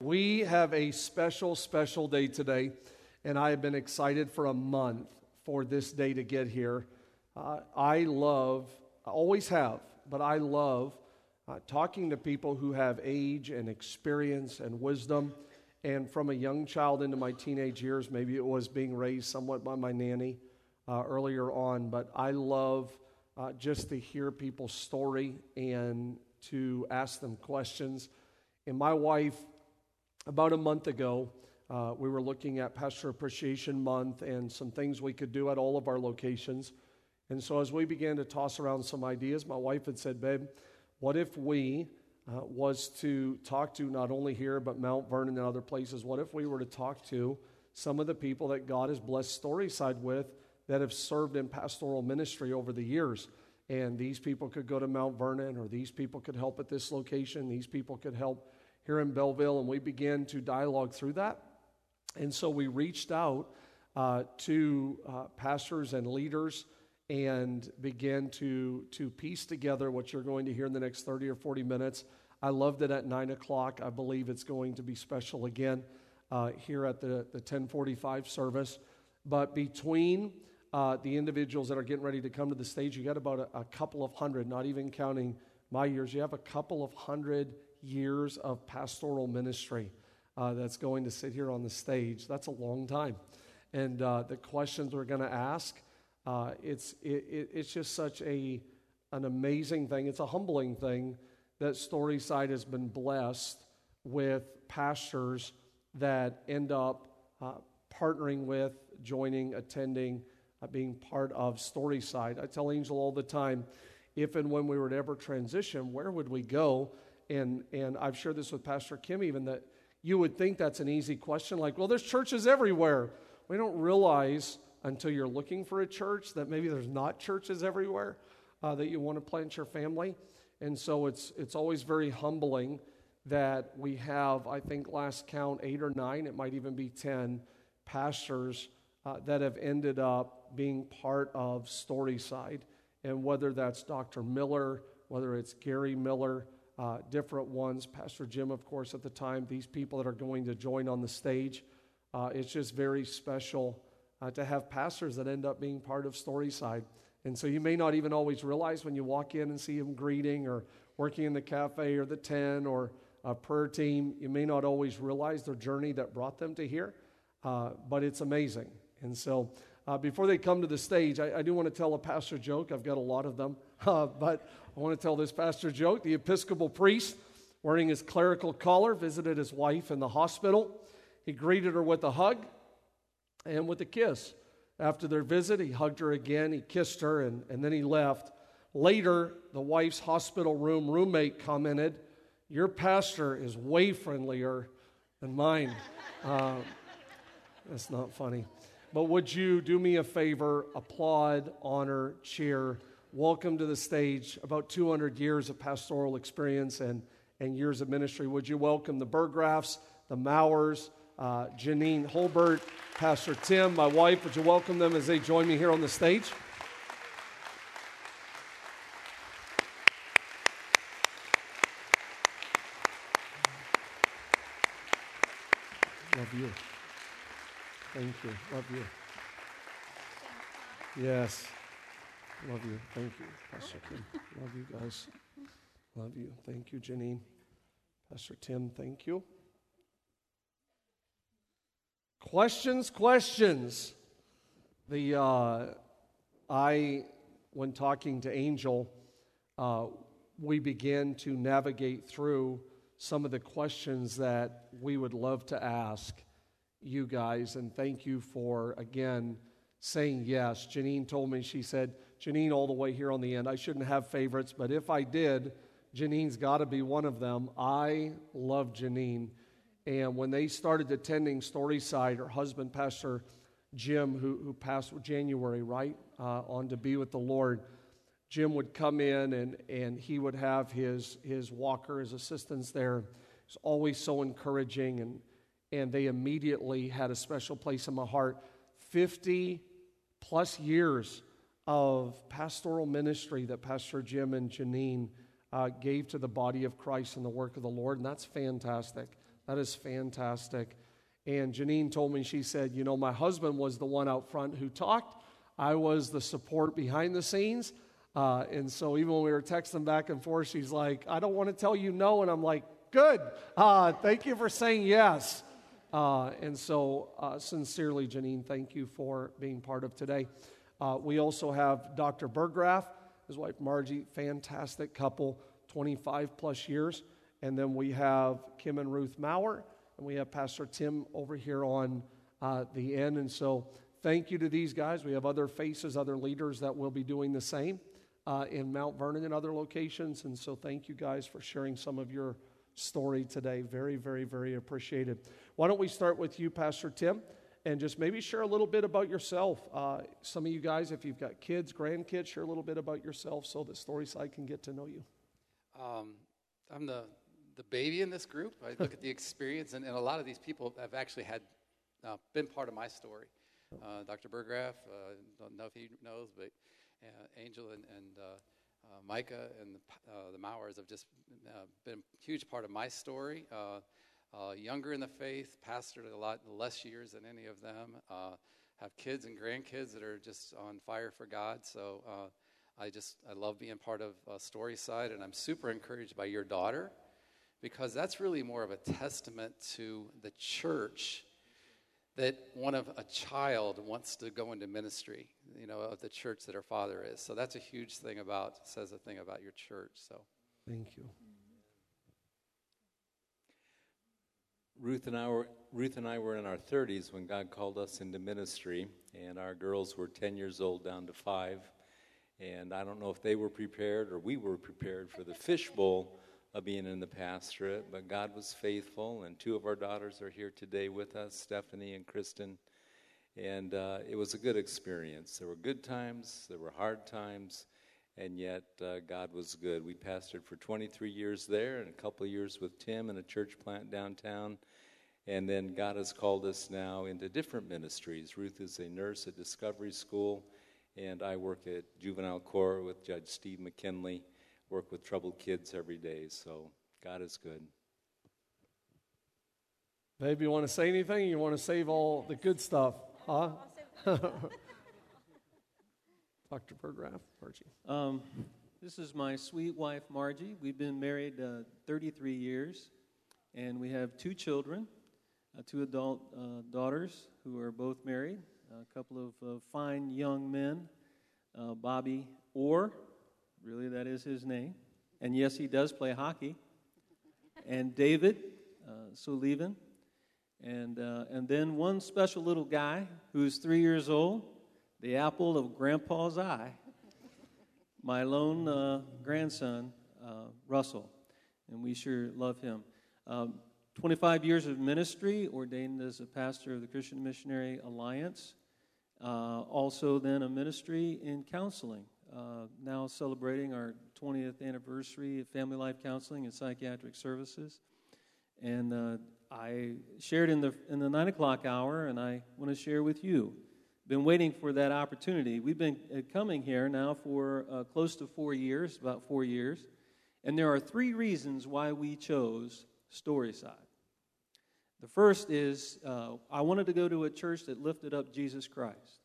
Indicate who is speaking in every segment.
Speaker 1: We have a special, special day today, and I have been excited for a month for this day to get here. Uh, I love, I always have, but I love uh, talking to people who have age and experience and wisdom. And from a young child into my teenage years, maybe it was being raised somewhat by my nanny uh, earlier on, but I love uh, just to hear people's story and to ask them questions. And my wife, about a month ago, uh, we were looking at Pastor Appreciation Month and some things we could do at all of our locations. And so, as we began to toss around some ideas, my wife had said, Babe, what if we uh, was to talk to not only here, but Mount Vernon and other places? What if we were to talk to some of the people that God has blessed Storyside with that have served in pastoral ministry over the years? And these people could go to Mount Vernon, or these people could help at this location, these people could help here in Belleville, and we began to dialogue through that. And so we reached out uh, to uh, pastors and leaders and began to, to piece together what you're going to hear in the next 30 or 40 minutes. I loved it at 9 o'clock. I believe it's going to be special again uh, here at the, the 1045 service. But between uh, the individuals that are getting ready to come to the stage, you got about a, a couple of hundred, not even counting my years, you have a couple of hundred years of pastoral ministry uh, that's going to sit here on the stage. That's a long time. And uh, the questions we're going to ask, uh, it's, it, it's just such a, an amazing thing. It's a humbling thing that Storyside has been blessed with pastors that end up uh, partnering with, joining, attending, uh, being part of Storyside. I tell Angel all the time if and when we were to ever transition, where would we go? And, and I've shared this with Pastor Kim even, that you would think that's an easy question, like, well, there's churches everywhere. We don't realize until you're looking for a church that maybe there's not churches everywhere uh, that you want to plant your family. And so it's, it's always very humbling that we have, I think, last count, eight or nine, it might even be 10 pastors uh, that have ended up being part of Storyside. And whether that's Dr. Miller, whether it's Gary Miller, uh, different ones. Pastor Jim, of course, at the time, these people that are going to join on the stage. Uh, it's just very special uh, to have pastors that end up being part of Storyside. And so you may not even always realize when you walk in and see them greeting or working in the cafe or the 10 or a prayer team, you may not always realize their journey that brought them to here, uh, but it's amazing. And so uh, before they come to the stage, I, I do want to tell a pastor joke. I've got a lot of them. Uh, but I want to tell this pastor joke. The Episcopal priest, wearing his clerical collar, visited his wife in the hospital. He greeted her with a hug and with a kiss. After their visit, he hugged her again, he kissed her, and, and then he left. Later, the wife's hospital room roommate commented, Your pastor is way friendlier than mine. Uh, that's not funny. But would you do me a favor, applaud, honor, cheer welcome to the stage about 200 years of pastoral experience and, and years of ministry. Would you welcome the Berggrafs, the Mowers, uh, Janine Holbert, Pastor Tim, my wife? Would you welcome them as they join me here on the stage? Love you. Thank you. Love you. Yes. Love you. Thank you, Pastor Kim. Love you guys. Love you. Thank you, Janine. Pastor Tim, thank you. Questions, questions. The uh, I, when talking to Angel, uh, we began to navigate through some of the questions that we would love to ask you guys, and thank you for again saying yes. Janine told me she said Janine all the way here on the end. I shouldn't have favorites, but if I did, Janine's got to be one of them. I love Janine. And when they started attending Storyside, her husband, Pastor Jim, who, who passed January, right, uh, on to be with the Lord, Jim would come in and, and he would have his, his walker, his assistants there. He's always so encouraging, and, and they immediately had a special place in my heart. 50 plus years of pastoral ministry that Pastor Jim and Janine uh, gave to the body of Christ and the work of the Lord, and that's fantastic. That is fantastic. And Janine told me, she said, You know, my husband was the one out front who talked. I was the support behind the scenes. Uh, and so even when we were texting back and forth, she's like, I don't want to tell you no. And I'm like, Good. Uh, thank you for saying yes. Uh, and so, uh, sincerely, Janine, thank you for being part of today. Uh, we also have Dr. Berggraf, his wife Margie, fantastic couple, 25 plus years. And then we have Kim and Ruth Maurer, and we have Pastor Tim over here on uh, the end. And so, thank you to these guys. We have other faces, other leaders that will be doing the same uh, in Mount Vernon and other locations. And so, thank you guys for sharing some of your story today. Very, very, very appreciated. Why don't we start with you, Pastor Tim, and just maybe share a little bit about yourself. Uh, some of you guys, if you've got kids, grandkids, share a little bit about yourself so that Storyside can get to know you.
Speaker 2: Um, I'm the the baby in this group. I look at the experience, and, and, a lot of these people have actually had uh, been part of my story. Uh, Dr. Berggraf, uh, don't know if he knows, but uh, Angel and, and uh, uh, Micah and the, uh, the Mowers have just uh, been a huge part of my story. Uh, younger in the faith, pastored a lot less years than any of them. have kids and grandkids that are just on fire for God. So I just I love being part of Storyside, and I'm super encouraged by your daughter because that's really more of a testament to the church that one of a child wants to go into ministry, you know, of the church that her father is. So that's a huge thing about, says a thing about your church. So
Speaker 1: thank you.
Speaker 3: Ruth and I were Ruth and I were in our 30s when God called us into ministry, and our girls were 10 years old down to five. And I don't know if they were prepared or we were prepared for the fishbowl of being in the pastorate, but God was faithful, and two of our daughters are here today with us, Stephanie and Kristen. And uh, it was a good experience. There were good times, there were hard times, and yet uh, God was good. We pastored for 23 years there, and a couple of years with Tim in a church plant downtown. And then God has called us now into different ministries. Ruth is a nurse at Discovery School, and I work at Juvenile Court with Judge Steve McKinley work with troubled kids every day. So God is good.
Speaker 1: Babe, you want to say anything? You want to save all the good stuff, Dr. Berggraf, Margie. Um,
Speaker 4: this is my sweet wife, Margie. We've been married uh, 33 years, and we have two children, uh, two adult uh, daughters who are both married, a couple of fine young men, uh, Bobby Orr Really, that is his name. And yes, he does play hockey. And David uh, Sullivan. And, uh, and then one special little guy who's three years old, the apple of Grandpa's eye, my lone uh, grandson, uh, Russell. And we sure love him. Um, 25 years of ministry, ordained as a pastor of the Christian Missionary Alliance. Uh, also, then a ministry in counseling uh, now celebrating our 20th anniversary of Family Life Counseling and Psychiatric Services. And uh, I shared in the, in the 9 o'clock hour, and I want to share with you. Been waiting for that opportunity. We've been uh, coming here now for uh, close to four years, about four years. And there are three reasons why we chose Storyside. The first is uh, I wanted to go to a church that lifted up Jesus Christ.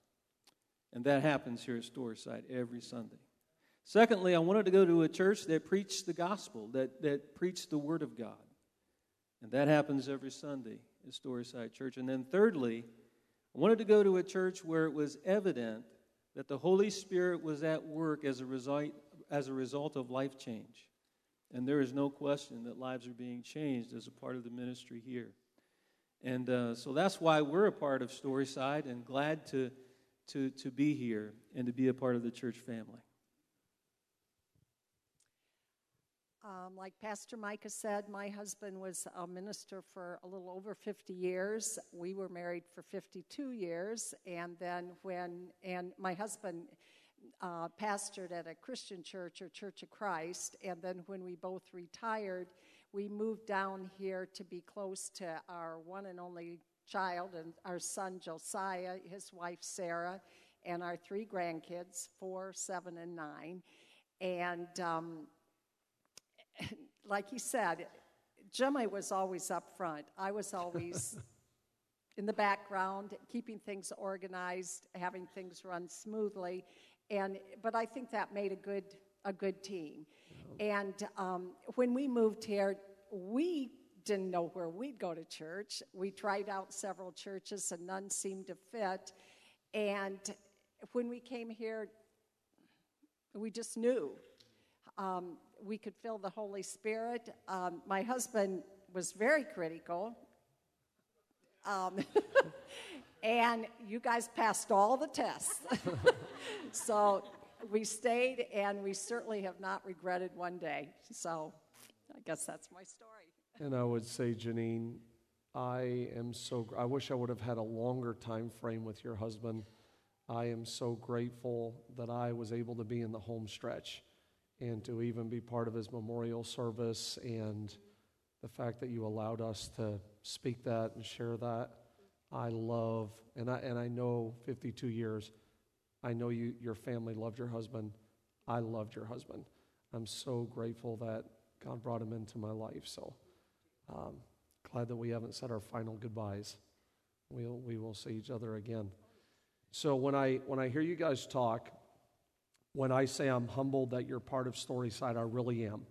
Speaker 4: And that happens here at Storyside every Sunday. Secondly, I wanted to go to a church that preached the gospel, that, that preached the word of God. And that happens every Sunday at Storyside Church. And then thirdly, I wanted to go to a church where it was evident that the Holy Spirit was at work as a result, as a result of life change. And there is no question that lives are being changed as a part of the ministry here. And uh, so that's why we're a part of Storyside and glad to to, to be here and to be a part of the church family.
Speaker 5: Um, like Pastor Micah said, my husband was a minister for a little over 50 years. We were married for 52 years. And then when, and my husband uh, pastored at a Christian church or Church of Christ. And then when we both retired, we moved down here to be close to our one and only child and our son Josiah, his wife Sarah, and our three grandkids, four, seven, and nine. And um, like he said, Jemai was always up front. I was always in the background, keeping things organized, having things run smoothly. And, but I think that made a good, a good team. And um, when we moved here, we didn't know where we'd go to church. We tried out several churches and none seemed to fit. And when we came here, we just knew. Um, we could feel the Holy Spirit. Um, my husband was very critical. Um, and you guys passed all the tests. so we stayed, and we certainly have not regretted one day. So I guess that's my story.
Speaker 1: And I would say, Janine, I am so. I wish I would have had a longer time frame with your husband. I am so grateful that I was able to be in the home stretch and to even be part of his memorial service and the fact that you allowed us to speak that and share that. I love, and I, and I know 52 years, I know you, your family loved your husband. I loved your husband. I'm so grateful that God brought him into my life. So um, glad that we haven't said our final goodbyes. We'll, we will see each other again. So when I, when I hear you guys talk, when I say I'm humbled that you're part of Storyside, I really am.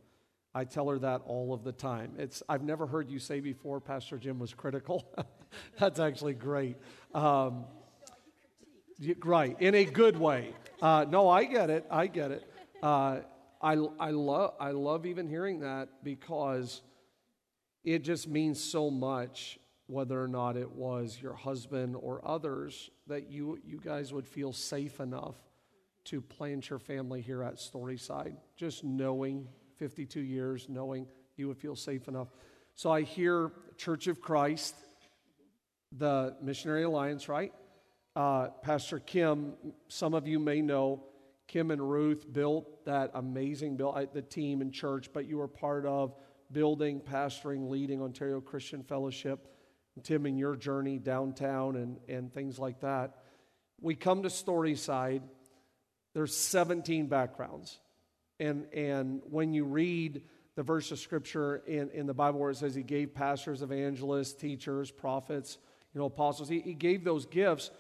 Speaker 1: I tell her that all of the time. It's, I've never heard you say before Pastor Jim was critical. That's actually great. Um, right, in a good way. Uh, no, I get it. I get it. Uh, I, I, love, I love even hearing that because it just means so much whether or not it was your husband or others that you, you guys would feel safe enough to plant your family here at Storyside. Just knowing 52 years, knowing you would feel safe enough. So I hear Church of Christ, the Missionary Alliance, right? Uh, Pastor Kim, some of you may know, Kim and Ruth built that amazing build, the team in church, but you were part of building, pastoring, leading Ontario Christian Fellowship. Tim, in your journey downtown and, and things like that. We come to Storyside there's 17 backgrounds. And, and when you read the verse of scripture in, in the Bible where it says he gave pastors, evangelists, teachers, prophets, you know, apostles, he, he gave those gifts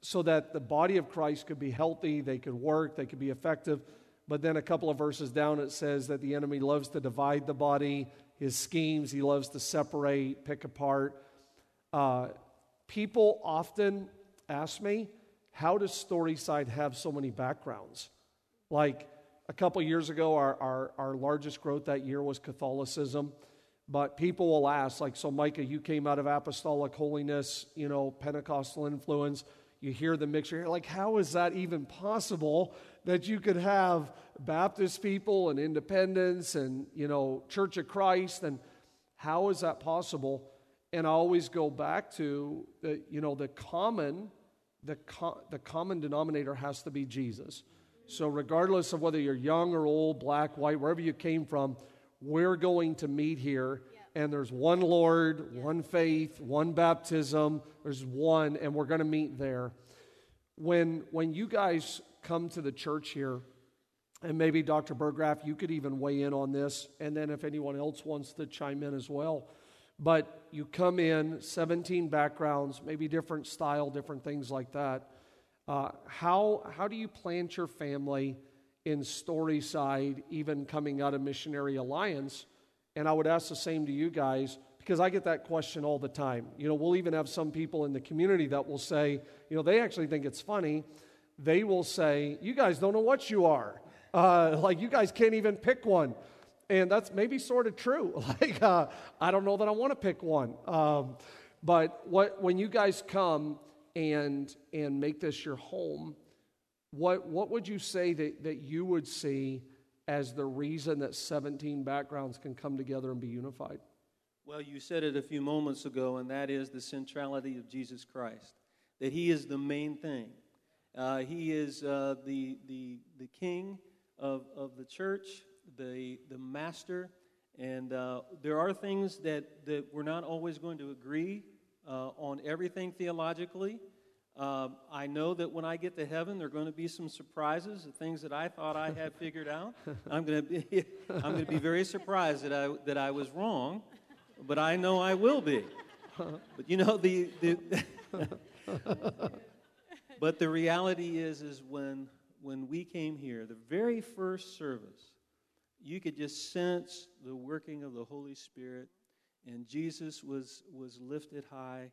Speaker 1: so that the body of Christ could be healthy, they could work, they could be effective. But then a couple of verses down, it says that the enemy loves to divide the body, his schemes, he loves to separate, pick apart. Uh, people often ask me, how does Storyside have so many backgrounds? Like a couple years ago, our, our, our largest growth that year was Catholicism. But people will ask, like, so Micah, you came out of apostolic holiness, you know, Pentecostal influence. You hear the mixture. Like, how is that even possible that you could have Baptist people and independents and, you know, Church of Christ? And how is that possible? And I always go back to the, you know, the common the, co- the common denominator has to be Jesus. So, regardless of whether you're young or old, black, white, wherever you came from, we're going to meet here. And there's one Lord, one faith, one baptism. There's one, and we're going to meet there. When, when you guys come to the church here, and maybe Dr. Berggraf, you could even weigh in on this, and then if anyone else wants to chime in as well. But you come in, 17 backgrounds, maybe different style, different things like that. Uh, how, how do you plant your family in Storyside, even coming out of Missionary Alliance? And I would ask the same to you guys because I get that question all the time. You know, we'll even have some people in the community that will say, you know, they actually think it's funny. They will say, You guys don't know what you are. Uh, like, you guys can't even pick one and that's maybe sort of true. Like, uh, I don't know that I want to pick one. Um, but what, when you guys come and, and make this your home, what, what would you say that, that you would see as the reason that 17 backgrounds can come together and be unified?
Speaker 4: Well, you said it a few moments ago, and that is the centrality of Jesus Christ, that He is the main thing. Uh, he is uh, the, the, the King of, of the church, the, the master. And uh, there are things that, that we're not always going to agree uh, on everything theologically. Uh, I know that when I get to heaven, there are going to be some surprises, the things that I thought I had figured out. I'm going to be, I'm going to be very surprised that I, that I was wrong. but I know I will be. but you know the, the but the reality is is when when we came here, the very first service, you could just sense the working of the Holy Spirit, and Jesus was was lifted high,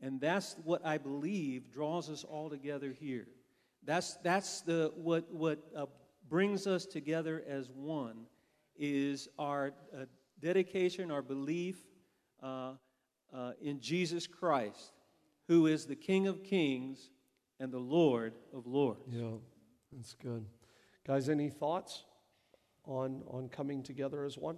Speaker 4: and that's what I believe draws us all together here. That's that's the what what uh, brings us together as one is our uh, dedication, our belief uh, uh, in Jesus Christ, who is the King of Kings and the Lord of Lords.
Speaker 1: Yeah, that's good. Guys, any thoughts on, on coming together as one?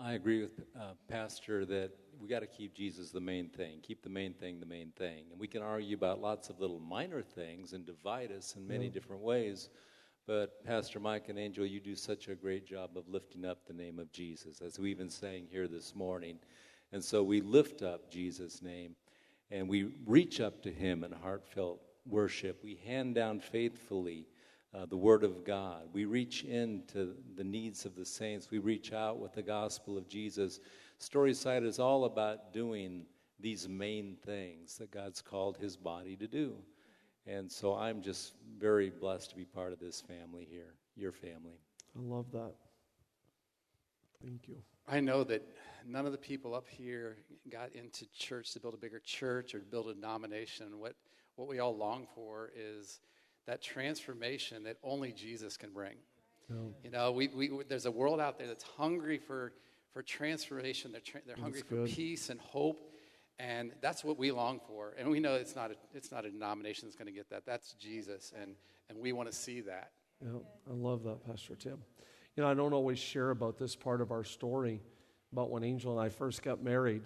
Speaker 3: I agree with uh, Pastor that we got to keep Jesus the main thing, keep the main thing the main thing. And we can argue about lots of little minor things and divide us in many yeah. different ways. But Pastor Mike and Angel, you do such a great job of lifting up the name of Jesus, as we've been saying here this morning. And so we lift up Jesus' name and we reach up to him in heartfelt worship. We hand down faithfully uh, the Word of God. We reach into the needs of the saints. We reach out with the gospel of Jesus. Storyside is all about doing these main things that God's called his body to do. And so I'm just very blessed to be part of this family here, your family.
Speaker 1: I love that. Thank you.
Speaker 2: I know that none of the people up here got into church to build a bigger church or to build a denomination. What, what we all long for is that transformation that only Jesus can bring. You know, we, we, there's a world out there that's hungry for, for transformation. They're, tra- they're hungry for peace and hope. And that's what we long for. And we know it's not a, it's not a denomination that's going to get that. That's Jesus. And, and we want to see that.
Speaker 1: Yeah, I love that, Pastor Tim. You know, I don't always share about this part of our story, but when Angel and I first got married,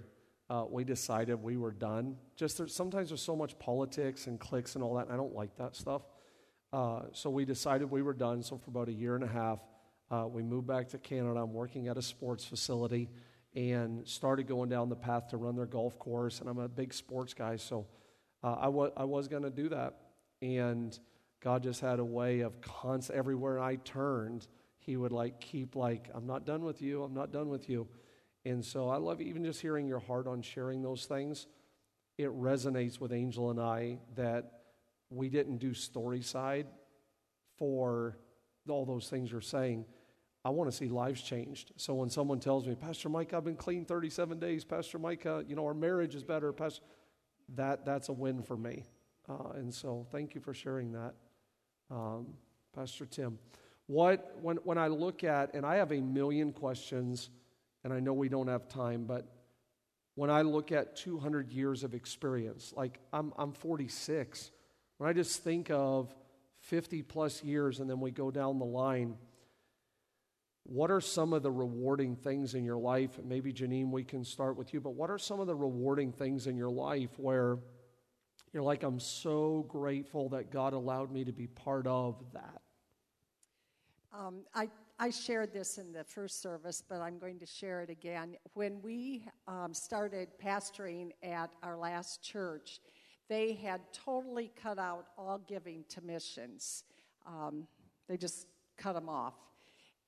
Speaker 1: uh, we decided we were done. Just there, sometimes there's so much politics and cliques and all that, and I don't like that stuff. Uh, so we decided we were done. So for about a year and a half, uh, we moved back to Canada. I'm working at a sports facility and started going down the path to run their golf course. And I'm a big sports guy, so uh, I, w- I was going to do that. And God just had a way of constant, everywhere I turned, He would like keep like, I'm not done with you, I'm not done with you. And so I love even just hearing your heart on sharing those things. It resonates with Angel and I that we didn't do Storyside for all those things you're saying I want to see lives changed. So when someone tells me, Pastor Mike, I've been clean 37 days, Pastor Mike, uh, you know, our marriage is better, Pastor, that, that's a win for me. Uh, and so thank you for sharing that, um, Pastor Tim. What, when, when I look at, and I have a million questions, and I know we don't have time, but when I look at 200 years of experience, like I'm, I'm 46, when I just think of 50 plus years and then we go down the line, what are some of the rewarding things in your life? Maybe, Janine, we can start with you, but what are some of the rewarding things in your life where you're like, I'm so grateful that God allowed me to be part of that?
Speaker 5: Um, I, I shared this in the first service, but I'm going to share it again. When we um, started pastoring at our last church, they had totally cut out all giving to missions. Um, they just cut them off.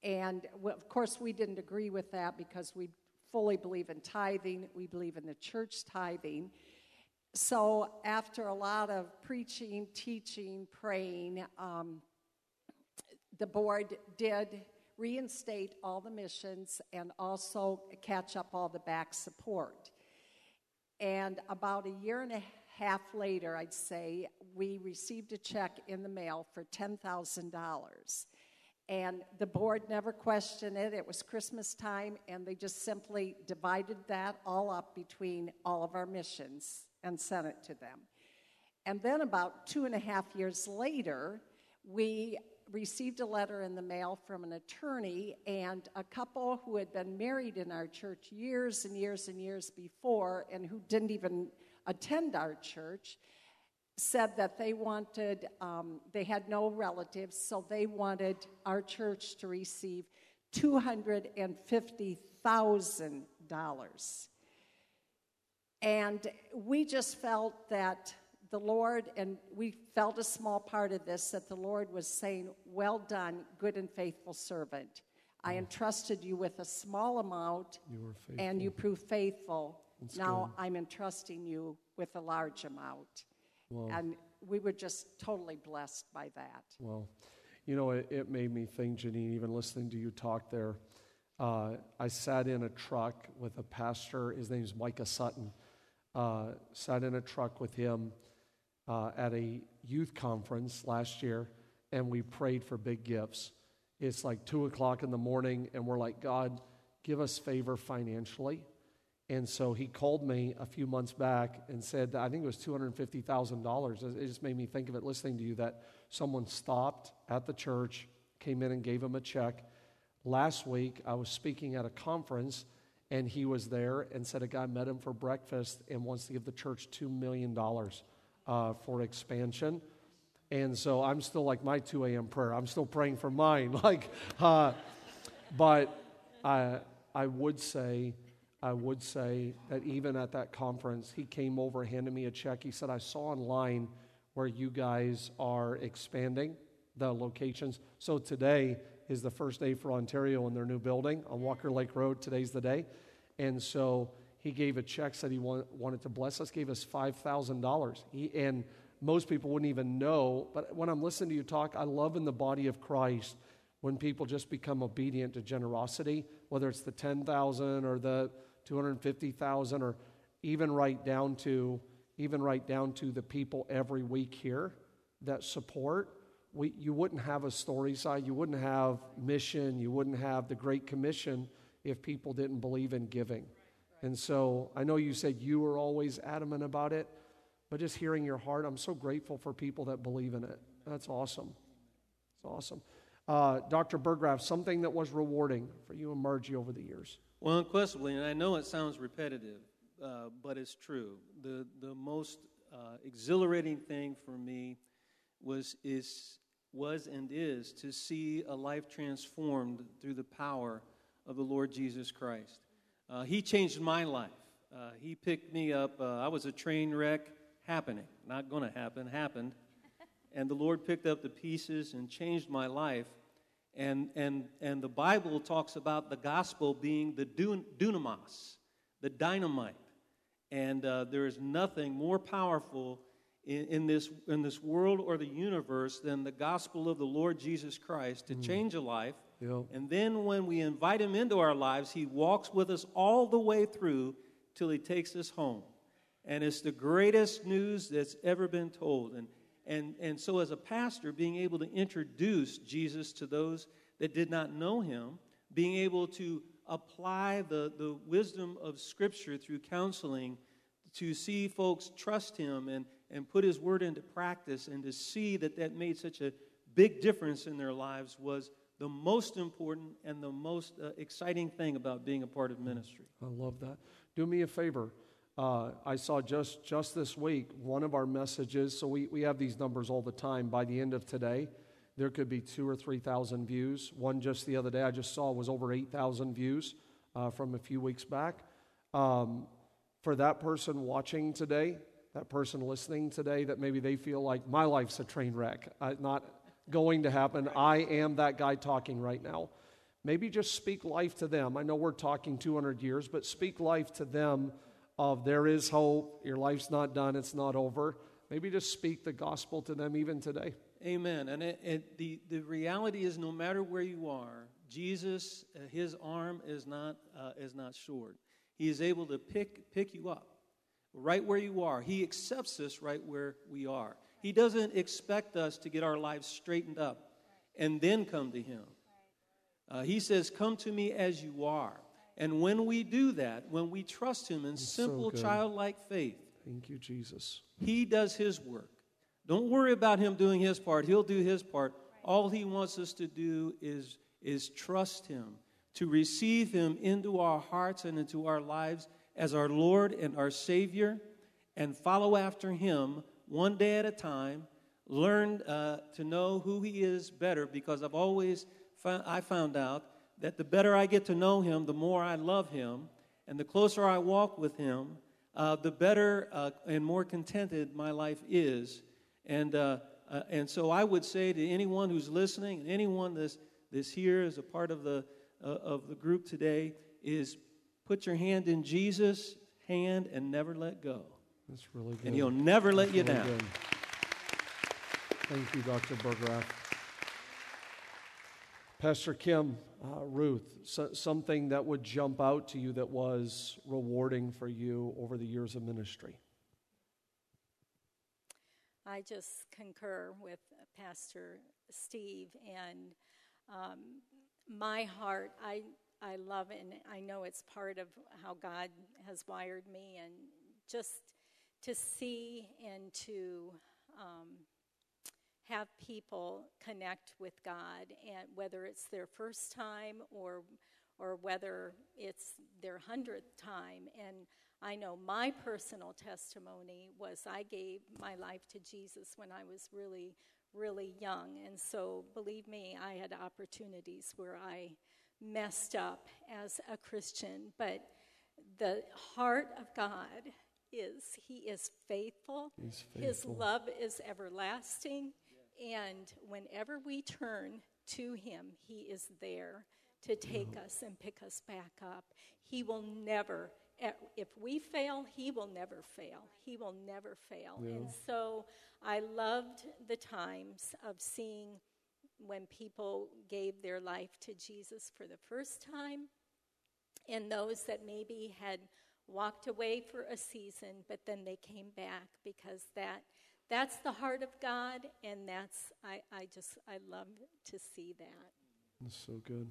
Speaker 5: And of course, we didn't agree with that because we fully believe in tithing, we believe in the church tithing. So, after a lot of preaching, teaching, praying, um, the board did reinstate all the missions and also catch up all the back support. And about a year and a half later, I'd say, we received a check in the mail for $10,000. And the board never questioned it. It was Christmas time, and they just simply divided that all up between all of our missions and sent it to them. And then, about two and a half years later, we received a letter in the mail from an attorney and a couple who had been married in our church years and years and years before and who didn't even attend our church said that they wanted, um, they had no relatives, so they wanted our church to receive $250,000. And we just felt that the Lord, and we felt a small part of this, that the Lord was saying, Well done, good and faithful servant. I entrusted you with a small amount,
Speaker 1: You
Speaker 5: and you proved faithful.
Speaker 1: That's
Speaker 5: now I'm entrusting you with a large amount.
Speaker 1: Wow.
Speaker 5: And we were just totally blessed by that.
Speaker 1: Well, you know, it, it made me think, Janine, even listening to you talk there. Uh, I sat in a truck with a pastor, his name's Micah Sutton. Uh, sat in a truck with him uh, at a youth conference last year, and we prayed for big gifts. It's like 2 o'clock in the morning, and we're like, God, give us favor financially. And so he called me a few months back and said, I think it was $250,000. It just made me think of it listening to you that someone stopped at the church, came in and gave him a check. Last week, I was speaking at a conference, and he was there and said a guy met him for breakfast and wants to give the church $2 million uh, for expansion. And so I'm still like my 2 a.m. prayer. I'm still praying for mine. Like, uh, but I, I would say, I would say that even at that conference, he came over, handed me a check. He said, I saw online where you guys are expanding the locations. So today is the first day for Ontario in their new building on Walker Lake Road. Today's the day. And so he gave a check, said he want, wanted to bless us, gave us $5,000. He, and most people wouldn't even know. But when I'm listening to you talk, I love in the body of Christ when people just become obedient to generosity, whether it's the 10,000 or the 250,000 or even right down to even right down to the people every week here that support. We, you wouldn't have a Storyside, you wouldn't have mission, you wouldn't have the Great Commission if people didn't believe in giving. And so I know you said you were always adamant about it, but just hearing your heart, I'm so grateful for people that believe in it. That's awesome. It's awesome. Uh, Dr. Berggraf, something that was rewarding for you and Margie over the years.
Speaker 4: Well, unquestionably, and I know it sounds repetitive, uh, but it's true. The, the most uh, exhilarating thing for me was, is, was and is to see a life transformed through the power of the Lord Jesus Christ. Uh, he changed my life. Uh, he picked me up. Uh, I was a train wreck happening, not going to happen, happened. And the Lord picked up the pieces and changed my life. And, and, and the Bible talks about the gospel being the dun- dunamis, the dynamite. And uh, there is nothing more powerful in, in, this, in this world or the universe than the gospel of the Lord Jesus Christ to change a life.
Speaker 1: Yep.
Speaker 4: And then when we invite him into our lives, he walks with us all the way through till he takes us home. And it's the greatest news that's ever been told. And, and, and so, as a pastor, being able to introduce Jesus to those that did not know him, being able to apply the, the wisdom of Scripture through counseling to see folks trust him and, and put his word into practice and to see that that made such a big difference in their lives was the most important and the most uh, exciting thing about being a part of ministry.
Speaker 1: I love that. Do me a favor. Uh, I saw just just this week one of our messages. So we, we have these numbers all the time. By the end of today, there could be two or three thousand views. One just the other day I just saw was over eight thousand views uh, from a few weeks back. Um, for that person watching today, that person listening today, that maybe they feel like my life's a train wreck, uh, not going to happen. I am that guy talking right now. Maybe just speak life to them. I know we're talking 200 years, but speak life to them of there is hope, your life's not done, it's not over. Maybe just speak the gospel to them even today.
Speaker 4: Amen. And it, it, the, the reality is, no matter where you are, Jesus, uh, his arm is not, uh, is not short. He is able to pick, pick you up right where you are. He accepts us right where we are. He doesn't expect us to get our lives straightened up and then come to Him. Uh, he says, Come to me as you are. And when we do that, when we trust Him in
Speaker 1: so
Speaker 4: simple,
Speaker 1: good.
Speaker 4: childlike faith,
Speaker 1: Thank you, Jesus.
Speaker 4: He does His work. Don't worry about Him doing His part. He'll do His part. All He wants us to do is, is trust Him, to receive Him into our hearts and into our lives as our Lord and our Savior, and follow after Him one day at a time. Learn uh, to know who He is better because I've always found, I found out that the better I get to know Him, the more I love Him, and the closer I walk with Him, uh, the better uh, and more contented my life is. And, uh, uh, and so I would say to anyone who's listening, and anyone that's, that's here as a part of the, uh, of the group today is put your hand in Jesus' hand and never let go.
Speaker 1: That's really good.
Speaker 4: And he'll never let you
Speaker 1: Really
Speaker 4: down.
Speaker 1: good. Thank you, Dr. Berggraf. Pastor Kim, uh, Ruth, so, something that would jump out to you that was rewarding for you over the years of ministry.
Speaker 6: I just concur with Pastor Steve and um, my heart. I I love it, and I know it's part of how God has wired me, and just to see and to um, have people connect with God, and whether it's their first time or or whether it's their hundredth time, and I know my personal testimony was I gave my life to Jesus when I was really, really young. And so, believe me, I had opportunities where I messed up as a Christian. But the heart of God is He is faithful,
Speaker 1: He's
Speaker 6: His love is everlasting. And whenever we turn to Him, He is there to take mm. us and pick us back up. He will never, if we fail, He will never fail. He will never fail. And so I loved the times of seeing when people gave their life to Jesus for the first time and those that maybe had walked away for a season but then they came back because that that's the heart of god and that's i, I just i love to see that
Speaker 1: That's so good.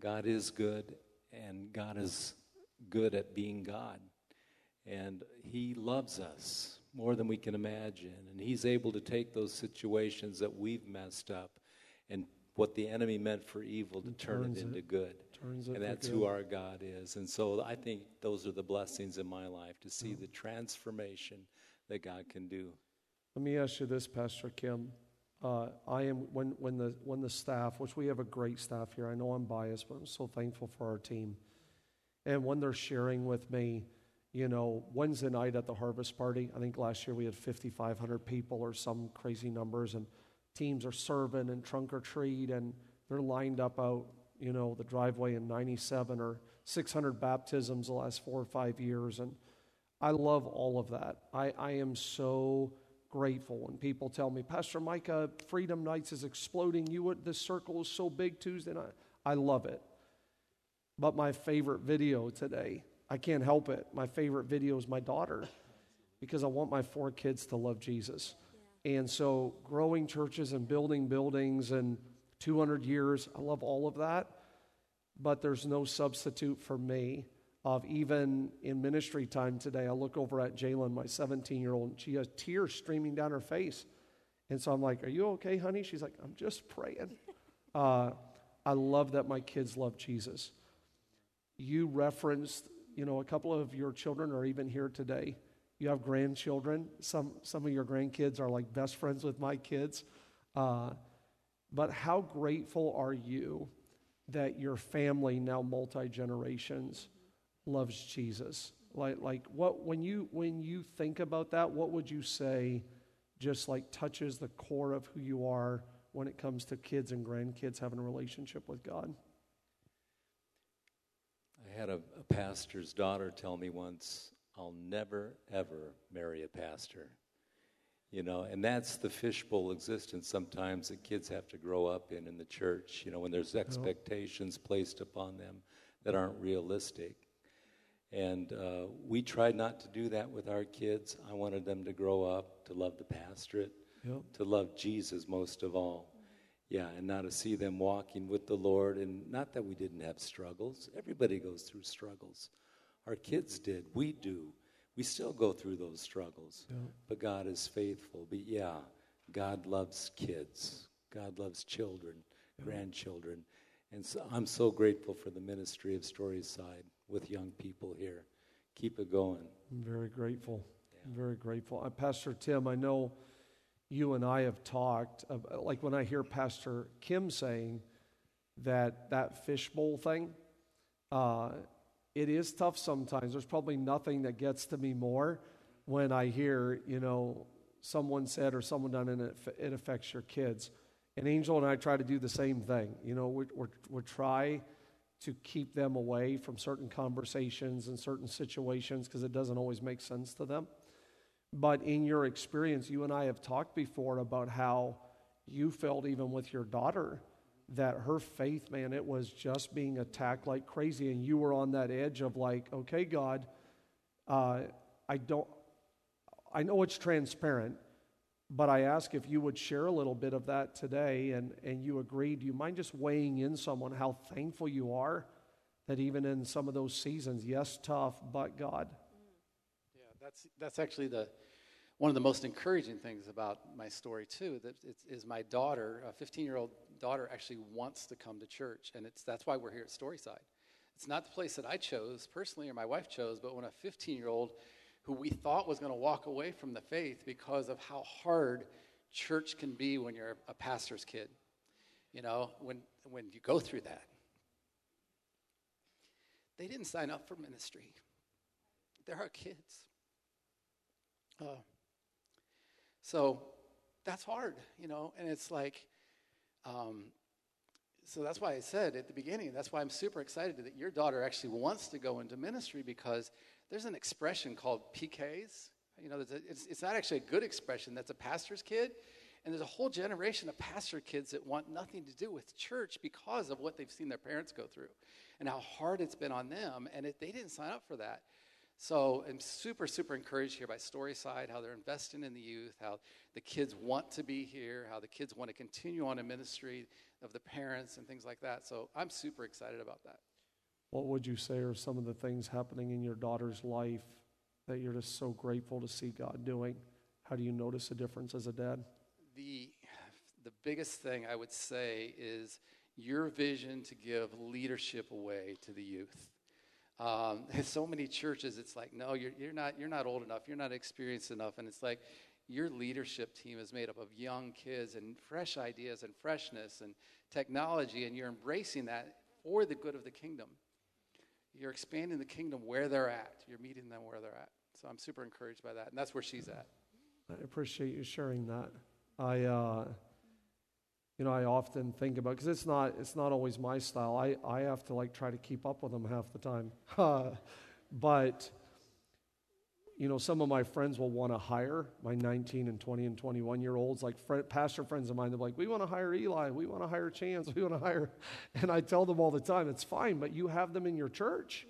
Speaker 3: God is good, and God is good at being God. And He loves us more than we can imagine. And He's able to take those situations that we've messed up and what the enemy meant for evil to turn
Speaker 1: turns
Speaker 3: it
Speaker 1: it.
Speaker 3: into good.
Speaker 1: Turns it
Speaker 3: And that's
Speaker 1: good.
Speaker 3: who our God is. And so I think those are the blessings in my life to see the transformation that God can do.
Speaker 1: Let me ask you this, Pastor Kim. Uh, I am when when the when the staff, which we have a great staff here. I know I'm biased, but I'm so thankful for our team. And when they're sharing with me, you know, Wednesday night at the harvest party, I think last year we had 5,500 people or some crazy numbers, and teams are serving and trunk or treat, and they're lined up out, you know, the driveway in 97 or 600 baptisms the last four or five years, and I love all of that. I, I am so grateful when people tell me, Pastor Micah, Freedom Nights is exploding. You would, this circle is so big Tuesday night. I love it. But my favorite video today, I can't help it. My favorite video is my daughter because I want my four kids to love Jesus. And so, growing churches and building buildings and 200 years, I love all of that. But there's no substitute for me of even in ministry time today. I look over at Jalen, my 17 year old, and she has tears streaming down her face. And so I'm like, Are you okay, honey? She's like, I'm just praying. Uh, I love that my kids love Jesus. You referenced, you know, a couple of your children are even here today. You have grandchildren. Some, some of your grandkids are like best friends with my kids. Uh, but how grateful are you that your family, now multi generations, loves Jesus? Like, like what when you when you think about that, what would you say just like touches the core of who you are when it comes to kids and grandkids having a relationship with God?
Speaker 3: I had a, a pastor's daughter tell me once, I'll never, ever marry a pastor. You know, and that's the fishbowl existence sometimes that kids have to grow up in in the church, you know, when there's expectations placed upon them that aren't realistic. And uh, we tried not to do that with our kids. I wanted them to grow up to love the pastorate,
Speaker 1: Yep.
Speaker 3: to love Jesus most of all. Yeah, and now to see them walking with the Lord, and not that we didn't have struggles. Everybody goes through struggles. Our kids did. We do. We still go through those struggles. But God is faithful. But yeah, God loves kids. God loves children, grandchildren. And so I'm so grateful for the ministry of Storyside with young people here. Keep it going.
Speaker 1: I'm very grateful. I'm very grateful. Uh, Pastor Tim, I know you and I have talked, ab- like when I hear Pastor Kim saying that that fishbowl thing, uh, it is tough sometimes. There's probably nothing that gets to me more when I hear, you know, someone said or someone done and it, it affects your kids. And Angel and I try to do the same thing. You know, we we're, we try to keep them away from certain conversations and certain situations because it doesn't always make sense to them. But in your experience, you and I have talked before about how you felt, even with your daughter, that her faith, man, it was just being attacked like crazy. And you were on that edge of, like, okay, God, uh, I don't, I know it's transparent, but I ask if you would share a little bit of that today, and, and you agree. Do you mind just weighing in someone how thankful you are that even in some of those seasons, yes, tough, but God?
Speaker 2: Yeah, that's, that's actually the, one of the most encouraging things about my story, too, that is my daughter, a 15 year old daughter, actually wants to come to church. And it's, that's why we're here at Storyside. It's not the place that I chose personally or my wife chose, but when a 15 year old who we thought was going to walk away from the faith because of how hard church can be when you're a pastor's kid. You know, when, when you go through that. They didn't sign up for ministry. They're our kids. Uh, so that's hard, you know, and it's like, um, so that's why I said at the beginning, that's why I'm super excited that your daughter actually wants to go into ministry because there's an expression called PKs. You know, a, it's, it's not actually a good expression. That's a pastor's kid. And there's a whole generation of pastor kids that want nothing to do with church because of what they've seen their parents go through and how hard it's been on them. And it, they didn't sign up for that. So I'm super, super encouraged here by Storyside, how they're investing in the youth, how the kids want to be here, how the kids want to continue on in ministry of the parents and things like that. So I'm super excited about that.
Speaker 1: What would you say are some of the things happening in your daughter's life that you're just so grateful to see God doing? How do you notice a difference as a dad?
Speaker 2: The, the biggest thing I would say is your vision to give leadership away to the youth. Um, so many churches, it's like, no, you're, you're, not, you're not old enough, you're not experienced enough. And it's like, your leadership team is made up of young kids and fresh ideas and freshness and technology, and you're embracing that for the good of the kingdom you're expanding the kingdom where they're at. You're meeting them where they're at. So I'm super encouraged by that, and that's where she's at.
Speaker 1: I appreciate you sharing that. I, uh, you know, I often think about because it's not it's not always my style. I I have to like try to keep up with them half the time, but you know, some of my friends will want to hire my 19 and 20 and 21 year olds, like pastor friends of mine. They're like, we want to hire Eli, we want to hire Chance, we want to hire. And I tell them all the time, it's fine, but you have them in your church.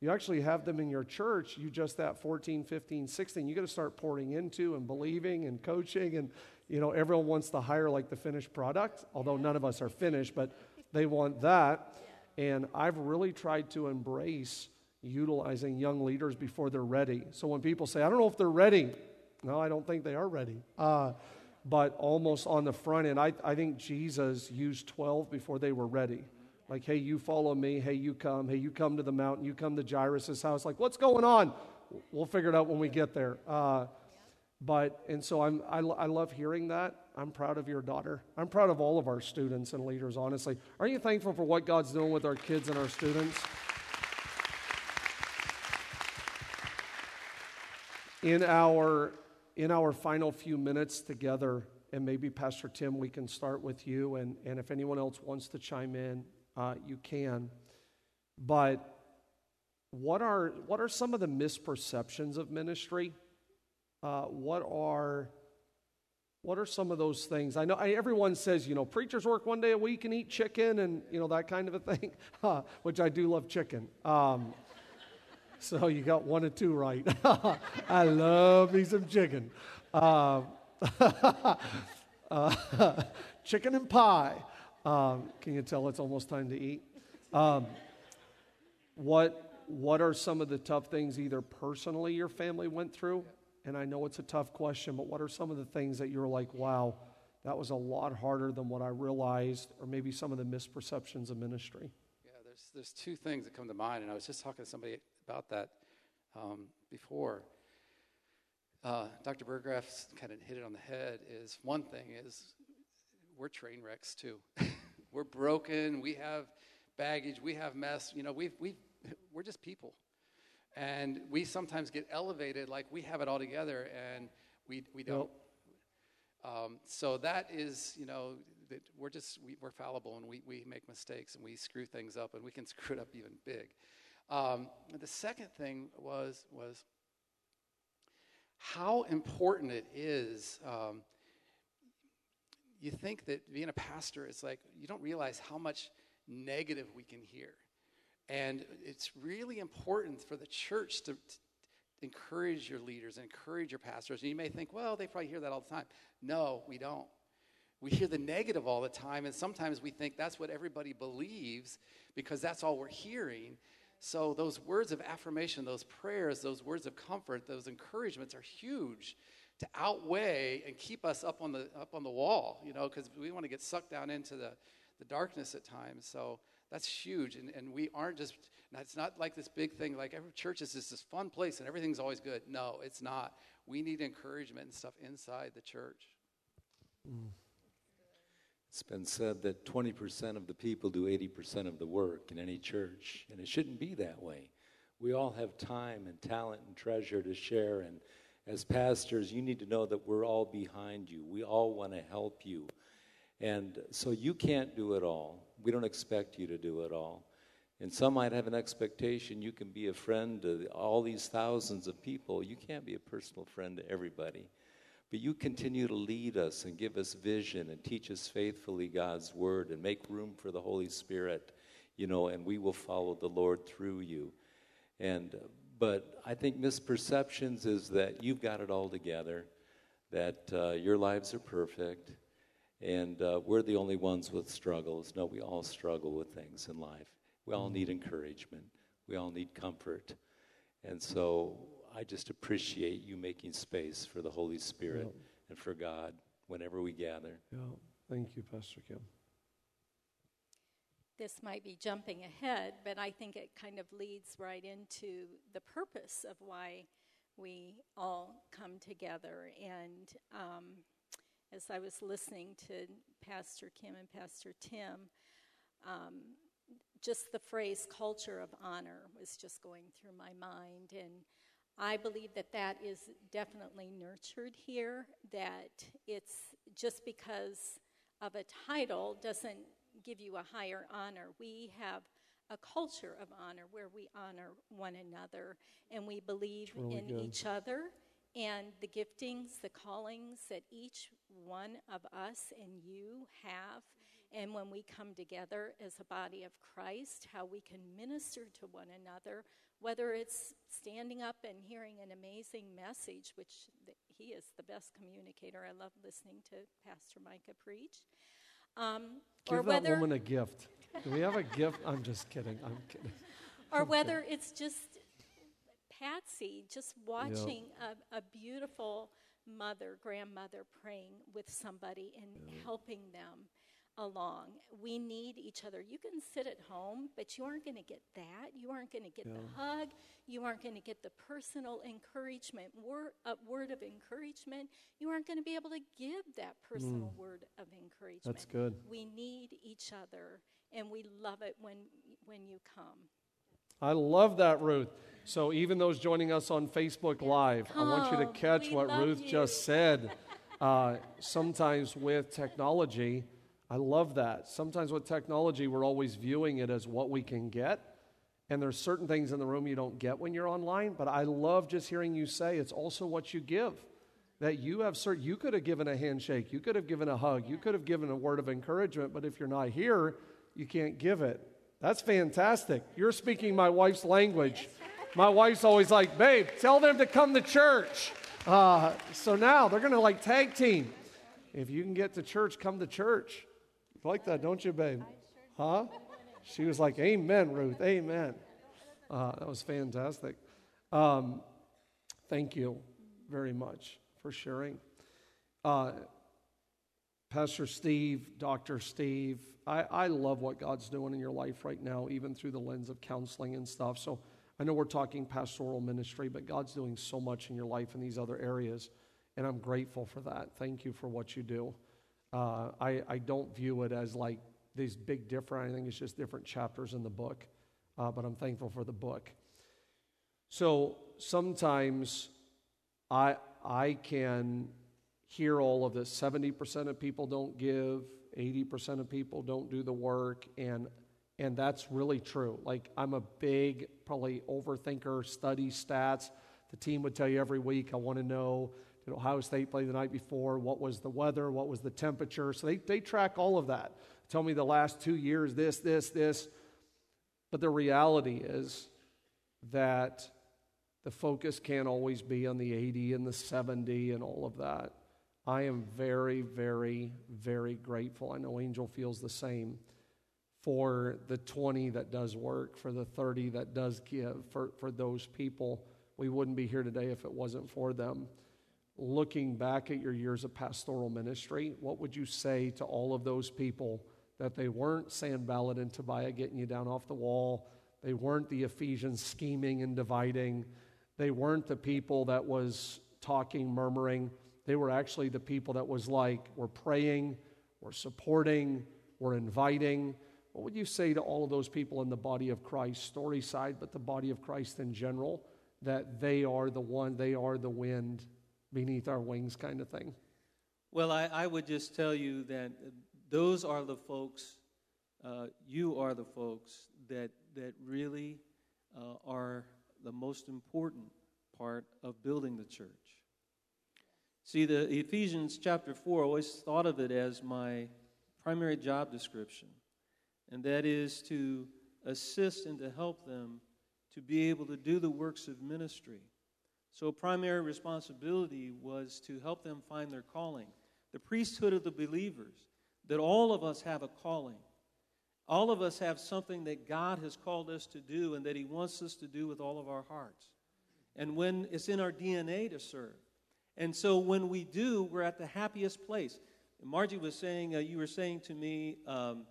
Speaker 1: You actually have them in your church. You just that 14, 15, 16, you got to start pouring into and believing and coaching. And, you know, everyone wants to hire like the finished product, although none of us are finished, but they want that. And I've really tried to embrace utilizing young leaders before they're ready. So when people say, I don't know if they're ready, no, I don't think they are ready. Uh, but almost on the front end, I, I think Jesus used 12 before they were ready. Like, hey, you follow me. Hey, you come. Hey, you come to the mountain. You come to Jairus' house. Like, what's going on? We'll figure it out when we get there. Uh, but, and so I'm, I, I love hearing that. I'm proud of your daughter. I'm proud of all of our students and leaders, honestly. Are you thankful for what God's doing with our kids and our students? In our in our final few minutes together, and maybe Pastor Tim, we can start with you, and, and if anyone else wants to chime in, uh, you can. But what are what are some of the misperceptions of ministry? Uh, what are what are some of those things? I know I, everyone says, you know, preachers work one day a week and eat chicken and, you know, that kind of a thing, which I do love chicken. Um, so you got one or two right. I love me some chicken. Uh, uh, chicken and pie. Um, can you tell it's almost time to eat? Um, what, what are some of the tough things, either personally your family went through? And I know it's a tough question, but what are some of the things that you're like, wow, that was a lot harder than what I realized, or maybe some of the misperceptions of ministry?
Speaker 2: Yeah, there's, there's two things that come to mind, and I was just talking to somebody about that um, before. Uh, Dr. Berggraf kind of hit it on the head. Is one thing is we're train wrecks too. we're broken. We have baggage. We have mess. You know, we we we're just people, and we sometimes get elevated like we have it all together, and we we don't. Um, so that is, you know, that we're just we, are fallible and we, we make mistakes and we screw things up and we can screw it up even big. Um, the second thing was was how important it is. Um, you think that being a pastor is like you don't realize how much negative we can hear, and it's really important for the church to, to encourage your leaders, encourage your pastors. And you may think, well, they probably hear that all the time. No, we don't. We hear the negative all the time, and sometimes we think that's what everybody believes because that's all we're hearing. So, those words of affirmation, those prayers, those words of comfort, those encouragements are huge to outweigh and keep us up on the, up on the wall, you know, because we want to get sucked down into the, the darkness at times. So, that's huge. And, and we aren't just, it's not like this big thing, like every church is just this fun place and everything's always good. No, it's not. We need encouragement and stuff inside the church.
Speaker 3: Mm. It's been said that 20% of the people do 80% of the work in any church, and it shouldn't be that way. We all have time and talent and treasure to share, and as pastors, you need to know that we're all behind you. We all want to help you. And so you can't do it all. We don't expect you to do it all. And some might have an expectation you can be a friend to all these thousands of people. You can't be a personal friend to everybody. But you continue to lead us and give us vision and teach us faithfully God's word and make room for the Holy Spirit, you know, and we will follow the Lord through you. And but I think misperceptions is that you've got it all together, that uh, your lives are perfect, and uh, we're the only ones with struggles. No, we all struggle with things in life. We all need encouragement. We all need comfort. And so I just appreciate you making space for the Holy Spirit yeah. and for God whenever we gather.
Speaker 1: Yeah. Thank you, Pastor Kim.
Speaker 6: This might be jumping ahead, but I think it kind of leads right into the purpose of why we all come together. And um, as I was listening to Pastor Kim and Pastor Tim, um, just the phrase culture of honor was just going through my mind. And I believe that that is definitely nurtured here, that it's just because of a title doesn't give you a higher honor. We have a culture of honor where we honor one another and we believe really in good. each other and the giftings, the callings that each one of us and you have. And when we come together as a body of Christ, how we can minister to one another whether it's standing up and hearing an amazing message, which he is the best communicator. I love listening to Pastor Micah preach.
Speaker 1: Um, Give or that whether, woman a gift. Do we have a gift? I'm just kidding. I'm kidding.
Speaker 6: Or whether it's just Patsy, just watching yep. a, a, beautiful mother, grandmother praying with somebody and yep. helping them along. We need each other. You can sit at home, but you aren't going to get that. You aren't going to get yeah. the hug. You aren't going to get the personal encouragement, word, uh, word of encouragement. You aren't going to be able to give that personal mm. word of encouragement.
Speaker 1: That's good.
Speaker 6: We need each other, and we love it when when you come.
Speaker 1: I love that, Ruth. So even those joining us on Facebook Live, I want you to catch what Ruth you. just said. Uh, sometimes with technology I love that. Sometimes with technology, we're always viewing it as what we can get. And there's certain things in the room you don't get when you're online, but I love just hearing you say it's also what you give. That you have certain, you could have given a handshake, you could have given a hug, you could have given a word of encouragement, but if you're not here, you can't give it. That's fantastic. You're speaking my wife's language. My wife's always like, babe, tell them to come to church. Uh, so now they're going to like tag team. If you can get to church, come to church like that, don't you, babe? Huh? She was like, Amen, Ruth. Amen. Uh, that was fantastic. Um, thank you very much for sharing. Uh, Pastor Steve, Dr. Steve, I, I love what God's doing in your life right now, even through the lens of counseling and stuff. So I know we're talking pastoral ministry, but God's doing so much in your life in these other areas, and I'm grateful for that. Thank you for what you do. Uh, I, I don't view it as like these big different. I think it's just different chapters in the book, uh, but I'm thankful for the book. So sometimes I I can hear all of this. Seventy percent of people don't give. 80% of people don't do the work. And, and that's really true. Like, I'm a big, probably overthinker, study stats. The team would tell you every week, I want to know did Ohio State play the night before? What was the weather? What was the temperature? So they, they track all of that. Tell me the last two years, this, this, this. But the reality is that the focus can't always be on the 80 and the 70 and all of that. I am very, very, very grateful. I know Angel feels the same for the 20 that does work, for the 30 that does give, for, for those people. We wouldn't be here today if it wasn't for them. Looking back at your years of pastoral ministry, what would you say to all of those people that they weren't Sanballat and Tobiah getting you down off the wall? They weren't the Ephesians scheming and dividing. They weren't the people that was talking, murmuring. They were actually the people that was like, we're praying, we're supporting, we're inviting. What would you say to all of those people in the body of Christ, Storyside, but the body of Christ in general, that they are the one, they are the wind beneath our wings kind of thing?
Speaker 4: Well, I, I would just tell you that those are the folks, uh, you are the folks that, that really uh, are the most important part of building the church. See, the Ephesians chapter 4, I always thought of it as my primary job description, and that is to assist and to help them to be able to do the works of ministry. So, primary responsibility was to help them find their calling. The priesthood of the believers, that all of us have a calling. All of us have something that God has called us to do and that He wants us to do with all of our hearts. And when it's in our DNA to serve. And so when we do, we're at the happiest place. Margie was saying, uh, you were saying to me um,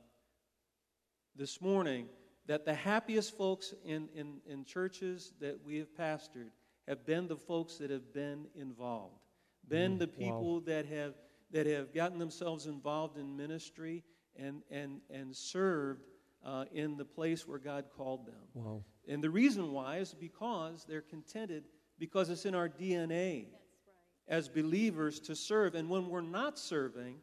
Speaker 4: this morning that the happiest folks in, in, in churches that we have pastored have been the folks that have been involved, been mm, the people wow. that have that have gotten themselves involved in ministry and, and, and served uh, in the place where God called them.
Speaker 1: Wow.
Speaker 4: And the reason why is because they're contented, because it's in our DNA right. as believers to serve. And when we're not serving,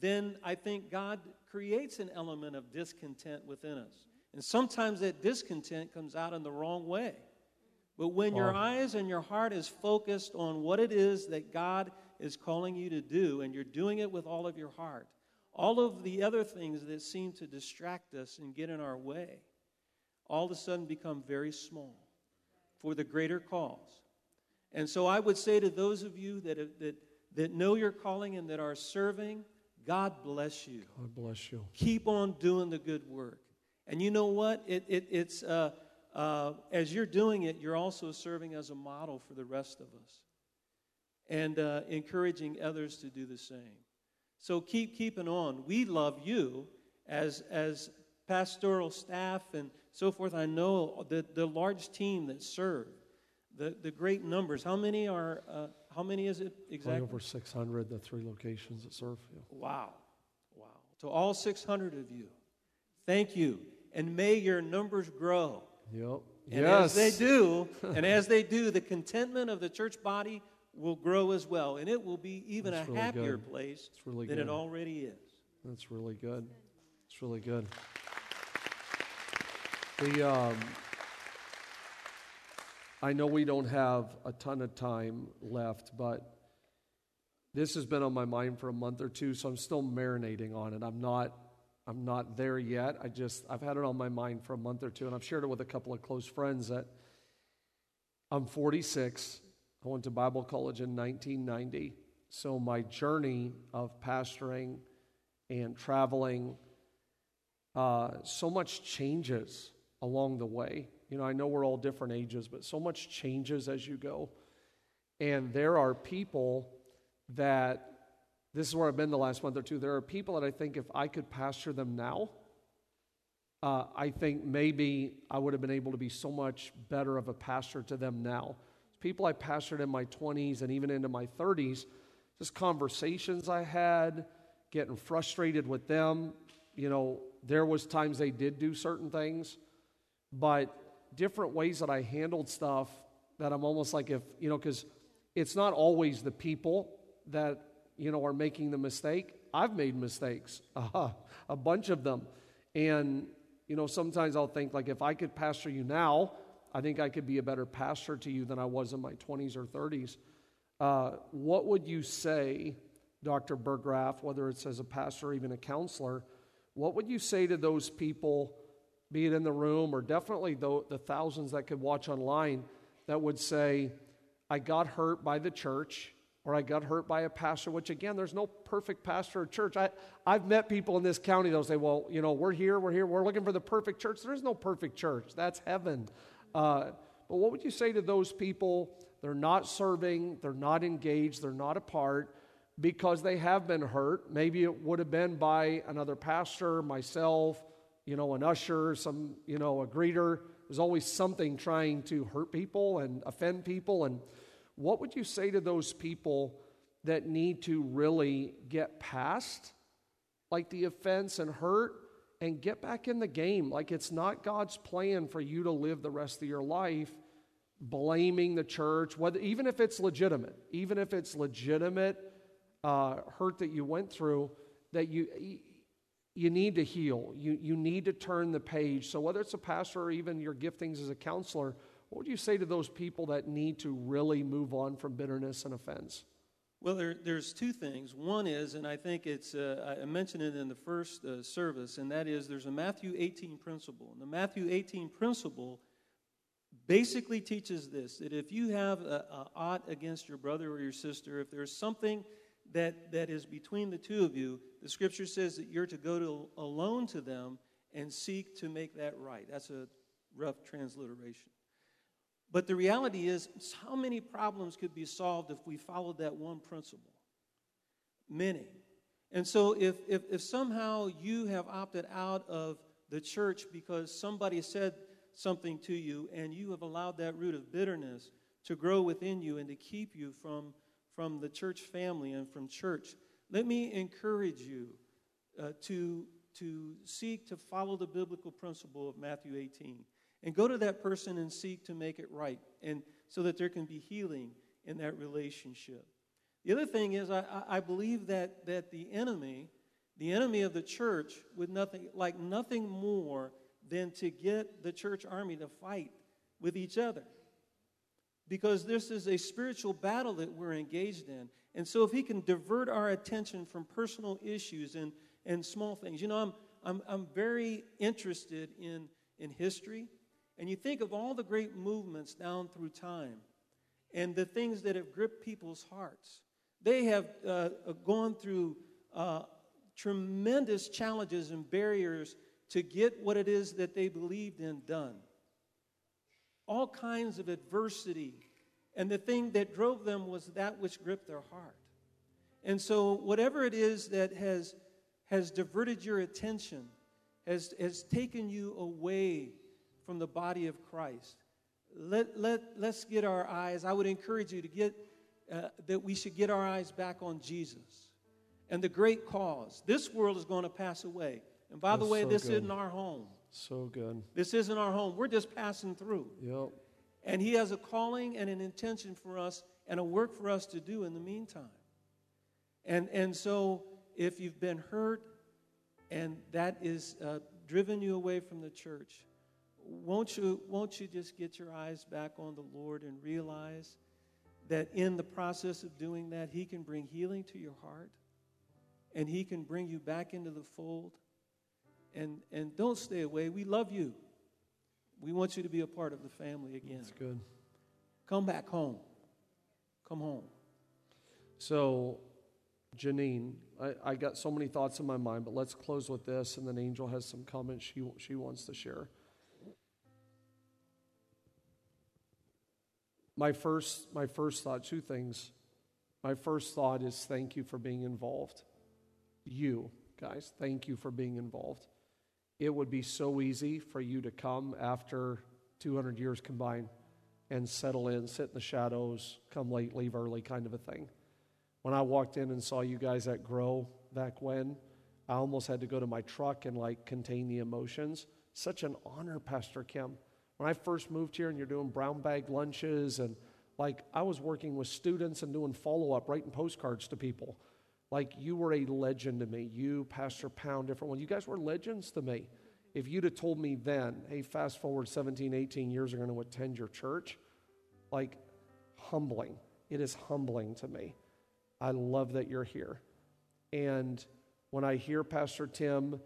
Speaker 4: then I think God creates an element of discontent within us. And sometimes that discontent comes out in the wrong way. But when your eyes and your heart is focused on what it is that God is calling you to do, and you're doing it with all of your heart, all of the other things that seem to distract us and get in our way all of a sudden become very small for the greater cause. And so I would say to those of you that, that, that know your calling and that are serving, God bless you.
Speaker 1: God bless you.
Speaker 4: Keep on doing the good work. And you know what? It, it, it's, uh, uh, as you're doing it, you're also serving as a model for the rest of us and uh, encouraging others to do the same. So keep keeping on. We love you as, as pastoral staff and so forth. I know the, the large team that serve, the, the great numbers. How many are, uh, how many is it exactly?
Speaker 1: over 600, the three locations that serve. Yeah.
Speaker 4: Wow. Wow. To all 600 of you, thank you. And may your numbers grow.
Speaker 1: Yep.
Speaker 4: And
Speaker 1: yes.
Speaker 4: as they do, and as they do, the contentment of the church body will grow as well, and it will be even That's a really happier good. place
Speaker 1: really
Speaker 4: than
Speaker 1: good.
Speaker 4: it already is.
Speaker 1: That's really good. It's really good. The um, I know we don't have a ton of time left, but this has been on my mind for a month or two, so I'm still marinating on it. I'm not I'm not there yet. I just I've had it on my mind for a month or two, and I've shared it with a couple of close friends that I'm 46 I went to Bible college in 1990. So my journey of pastoring and traveling, uh, so much changes along the way. You know, I know we're all different ages, but so much changes as you go. And there are people that, this is where I've been the last month or two, there are people that I think if I could pastor them now, uh, I think maybe I would have been able to be so much better of a pastor to them now people I pastored in my 20s and even into my 30s, just conversations I had, getting frustrated with them. You know, there was times they did do certain things, but different ways that I handled stuff that I'm almost like if, you know, because it's not always the people that, you know, are making the mistake. I've made mistakes, uh, a bunch of them. And, you know, sometimes I'll think, like, if I could pastor you now, I think I could be a better pastor to you than I was in my 20s or 30s. Uh, what would you say, Dr. Berggraf, whether it's as a pastor or even a counselor, what would you say to those people, be it in the room or definitely the, the thousands that could watch online, that would say, I got hurt by the church or I got hurt by a pastor, which again, there's no perfect pastor or church. I, I've met people in this county that'll say, well, you know, we're here, we're here, we're looking for the perfect church. There is no perfect church. That's heaven. Uh, but what would you say to those people? They're not serving, they're not engaged, they're not a part because they have been hurt. Maybe it would have been by another pastor, myself, you know, an usher, some, you know, a greeter. There's always something trying to hurt people and offend people. And what would you say to those people that need to really get past like the offense and hurt and get back in the game? Like it's not God's plan for you to live the rest of your life blaming the church, whether even if it's legitimate, even if it's legitimate uh, hurt that you went through, that you you need to heal. You you need to turn the page. So whether it's a pastor or even your giftings as a counselor, what would you say to those people that need to really move on from bitterness and offense?
Speaker 4: Well, there, there's two things. One is, and I think it's, uh, I mentioned it in the first uh, service, and that is there's a Matthew 18 principle. And the Matthew 18 principle basically teaches this that if you have a, a ought against your brother or your sister, if there's something that, that is between the two of you, the scripture says that you're to go to, alone to them and seek to make that right. That's a rough transliteration. But the reality is, how many problems could be solved if we followed that one principle? Many. And so, if, if, if somehow you have opted out of the church because somebody said something to you and you have allowed that root of bitterness to grow within you and to keep you from, from the church family and from church, let me encourage you uh, to, to seek to follow the biblical principle of Matthew 18 and go to that person and seek to make it right and so that there can be healing in that relationship. The other thing is i, I believe that, that the enemy the enemy of the church would nothing like nothing more than to get the church army to fight with each other. Because this is a spiritual battle that we're engaged in. And so if he can divert our attention from personal issues and, and small things you know i'm, I'm, I'm very interested in, in history and you think of all the great movements down through time and the things that have gripped people's hearts. They have uh, gone through uh, tremendous challenges and barriers to get what it is that they believed in done. All kinds of adversity. And the thing that drove them was that which gripped their heart. And so, whatever it is that has, has diverted your attention, has, has taken you away from the body of Christ. Let, let, let's get our eyes, I would encourage you to get, uh, that we should get our eyes back on Jesus and the great cause. This world is going to pass away. And by That's the way, so this good. isn't our home.
Speaker 1: So good.
Speaker 4: This isn't our home. We're just passing through.
Speaker 1: Yep.
Speaker 4: And He has a calling and an intention for us and a work for us to do in the meantime. And, and so, if you've been hurt and that is uh, driven you away from the church, won't you, won't you just get your eyes back on the Lord and realize that in the process of doing that, He can bring healing to your heart and He can bring you back into the fold? And, and don't stay away. We love you. We want you to be a part of the family again.
Speaker 1: That's good.
Speaker 4: Come back home. Come home.
Speaker 1: So, Janine, I, I got so many thoughts in my mind, but let's close with this, and then Angel has some comments she, she wants to share. My first, my first thought, two things. My first thought is thank you for being involved. You, guys, thank you for being involved. It would be so easy for you to come after 200 years combined and settle in, sit in the shadows, come late, leave early kind of a thing. When I walked in and saw you guys at Grow back when, I almost had to go to my truck and like contain the emotions. Such an honor, Pastor Kim. When I first moved here and you're doing brown bag lunches and like I was working with students and doing follow up, writing postcards to people. Like you were a legend to me. You, Pastor Pound, different one. You guys were legends to me. If you'd have told me then, hey, fast forward 17, 18 years, you're going to attend your church, like humbling. It is humbling to me. I love that you're here. And when I hear Pastor Tim,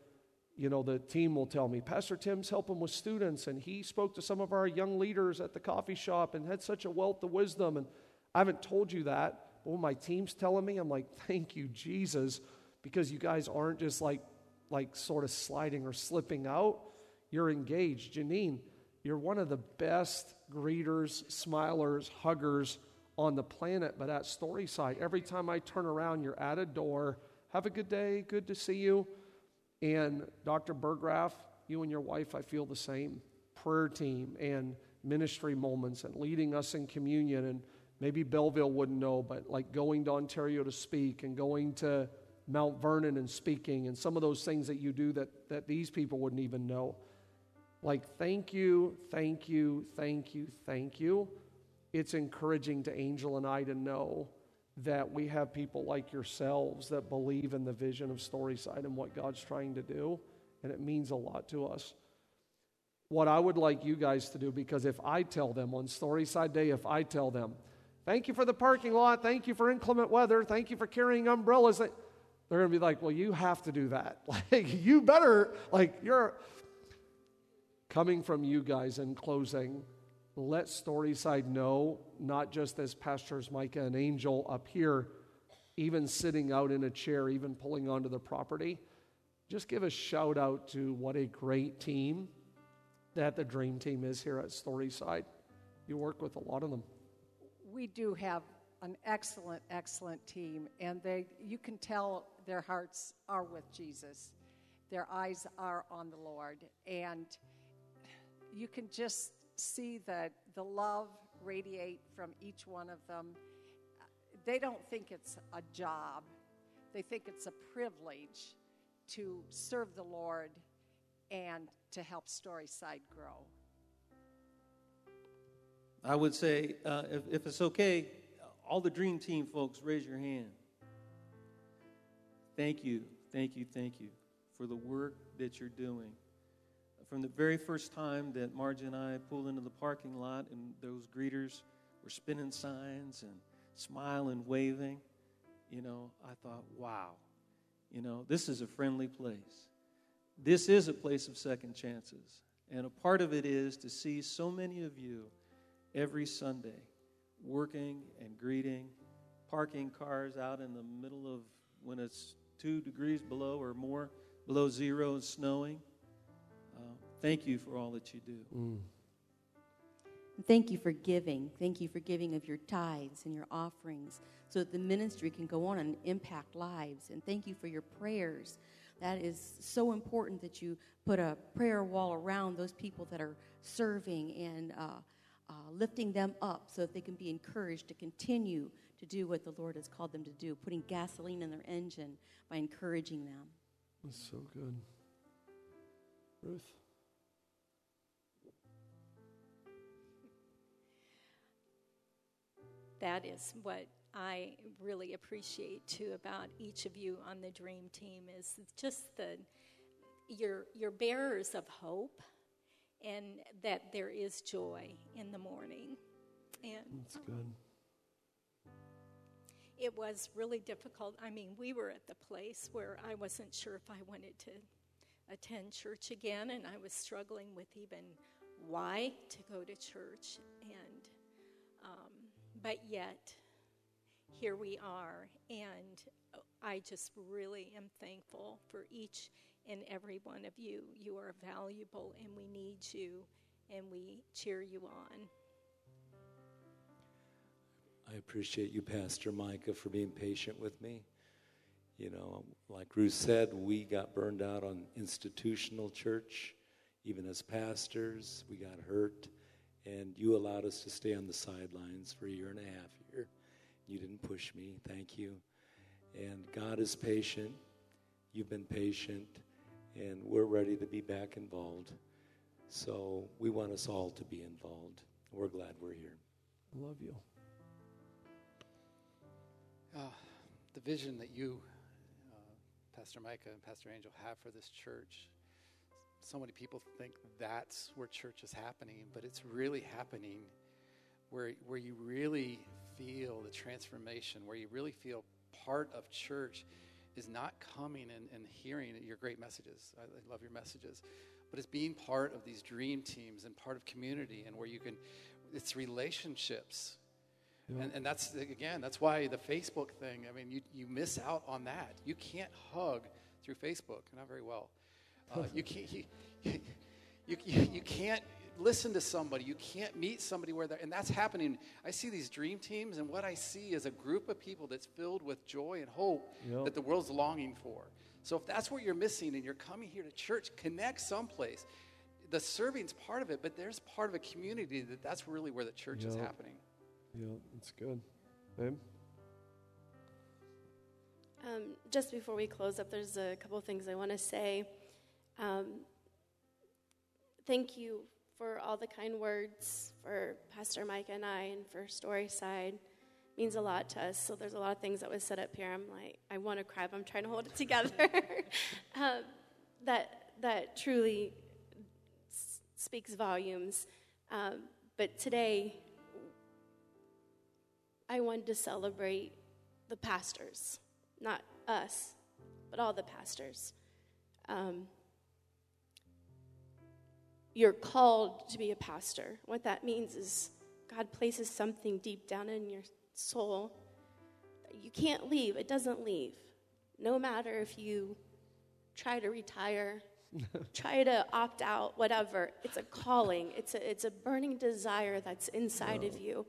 Speaker 1: you know, the team will tell me, Pastor Tim's helping with students, and he spoke to some of our young leaders at the coffee shop and had such a wealth of wisdom. And I haven't told you that, but my team's telling me, I'm like, thank you, Jesus, because you guys aren't just like, like sort of sliding or slipping out. You're engaged. Janine, you're one of the best greeters, smilers, huggers on the planet, but at Storyside, every time I turn around, you're at a door. Have a good day. Good to see you. And Dr. Berggraf, you and your wife, I feel the same. Prayer team and ministry moments and leading us in communion. And maybe Belleville wouldn't know, but like going to Ontario to speak and going to Mount Vernon and speaking and some of those things that you do that, that these people wouldn't even know. Like, thank you, thank you, thank you, thank you. It's encouraging to Angel and I to know that we have people like yourselves that believe in the vision of Storyside and what God's trying to do, and it means a lot to us. What I would like you guys to do, because if I tell them on Storyside Day, if I tell them, thank you for the parking lot, thank you for inclement weather, thank you for carrying umbrellas, they're going to be like, well, you have to do that. Like, you better, like, you're coming from you guys in closing let Storyside know, not just as Pastors Micah and Angel up here, even sitting out in a chair, even pulling onto the property. Just give a shout out to what a great team that the Dream Team is here at Storyside. You work with a lot of them.
Speaker 5: We do have an excellent, excellent team, and they you can tell their hearts are with Jesus. Their eyes are on the Lord, and you can just see the, the love radiate from each one of them. They don't think it's a job, they think it's a privilege to serve the Lord and to help Storyside grow.
Speaker 4: I would say, uh, if, if it's okay, all the Dream Team folks, raise your hand. Thank you, thank you, thank you for the work that you're doing from the very first time that Margie and I pulled into the parking lot and those greeters were spinning signs and smiling, waving, you know, I thought, wow, you know, this is a friendly place. This is a place of second chances. And a part of it is to see so many of you every Sunday working and greeting, parking cars out in the middle of when it's two degrees below or more, below zero and snowing Thank you for all that you do. Mm.
Speaker 7: Thank you for giving. Thank you for giving of your tithes and your offerings so that the ministry can go on and impact lives. And thank you for your prayers. That is so important that you put a prayer wall around those people that are serving and uh, uh, lifting them up so that they can be encouraged to continue to do what the Lord has called them to do, putting gasoline in their engine by encouraging them.
Speaker 1: That's so good. Ruth?
Speaker 6: That is what I really appreciate too about each of you on the dream team is just the you're you're bearers of hope and that there is joy in the morning. And
Speaker 1: That's good.
Speaker 6: It was really difficult. I mean, we were at the place where I wasn't sure if I wanted to attend church again and I was struggling with even why to go to church and but yet, here we are, and I just really am thankful for each and every one of you. You are valuable, and we need you, and we cheer you on.
Speaker 3: I appreciate you, Pastor Micah, for being patient with me. You know, like Ruth said, we got burned out on institutional church. Even as pastors, we got hurt and you allowed us to stay on the sidelines for a year and a half here. You didn't push me. Thank you. And God is patient. You've been patient, and we're ready to be back involved. So we want us all to be involved. We're glad we're here.
Speaker 1: Love you.
Speaker 2: Uh, the the vision that you, uh, Pastor Micah and Pastor Angel, have for this church. So many people think that's where church is happening, but it's really happening where, where you really feel the transformation, where you really feel part of church is not coming and, and hearing your great messages. I, I love your messages. But it's being part of these dream teams and part of community and where you can, it's relationships. Yeah. And, and that's, again, that's why the Facebook thing, I mean, you, you miss out on that. You can't hug through Facebook, not very well. Uh, you, can't, you, you, you, you can't listen to somebody. You can't meet somebody where they're, and that's happening. I see these dream teams, and what I see is a group of people that's filled with joy and hope yep. that the world's longing for. So if that's what you're missing and you're coming here to church, connect someplace. The serving's part of it, but there's part of a community that that's really where the church yep. is happening.
Speaker 1: Yeah, that's good. Babe?
Speaker 8: Um, just before we close up, there's a couple of things I want to say. Um, thank you for all the kind words for Pastor Mike and I and for Storyside. means a lot to us. So there's a lot of things that was said up here. I'm like, I want to cry, but I'm trying to hold it together. um, that that truly s- speaks volumes. Um, but today, I wanted to celebrate the pastors, not us, but all the pastors. Um, you're called to be a pastor. What that means is God places something deep down in your soul that you can't leave. It doesn't leave. No matter if you try to retire, try to opt out, whatever. It's a calling. It's a it's a burning desire that's inside of you.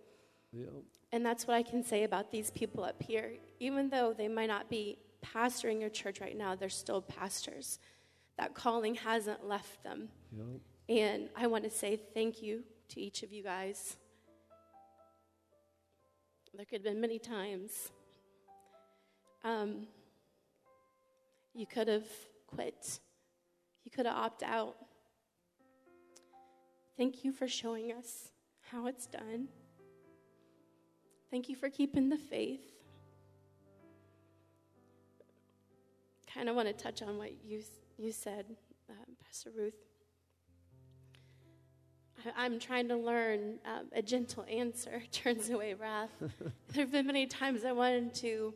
Speaker 8: Yeah. And that's what I can say about these people up here. Even though they might not be pastoring your church right now, they're still pastors. That calling hasn't left them. And I want to say thank you to each of you guys. There could have been many times. Um, you could have quit, you could have opted out. Thank you for showing us how it's done. Thank you for keeping the faith. Kind of want to touch on what you, you said, uh, Pastor Ruth. I'm trying to learn um, a gentle answer turns away wrath. there have been many times I wanted to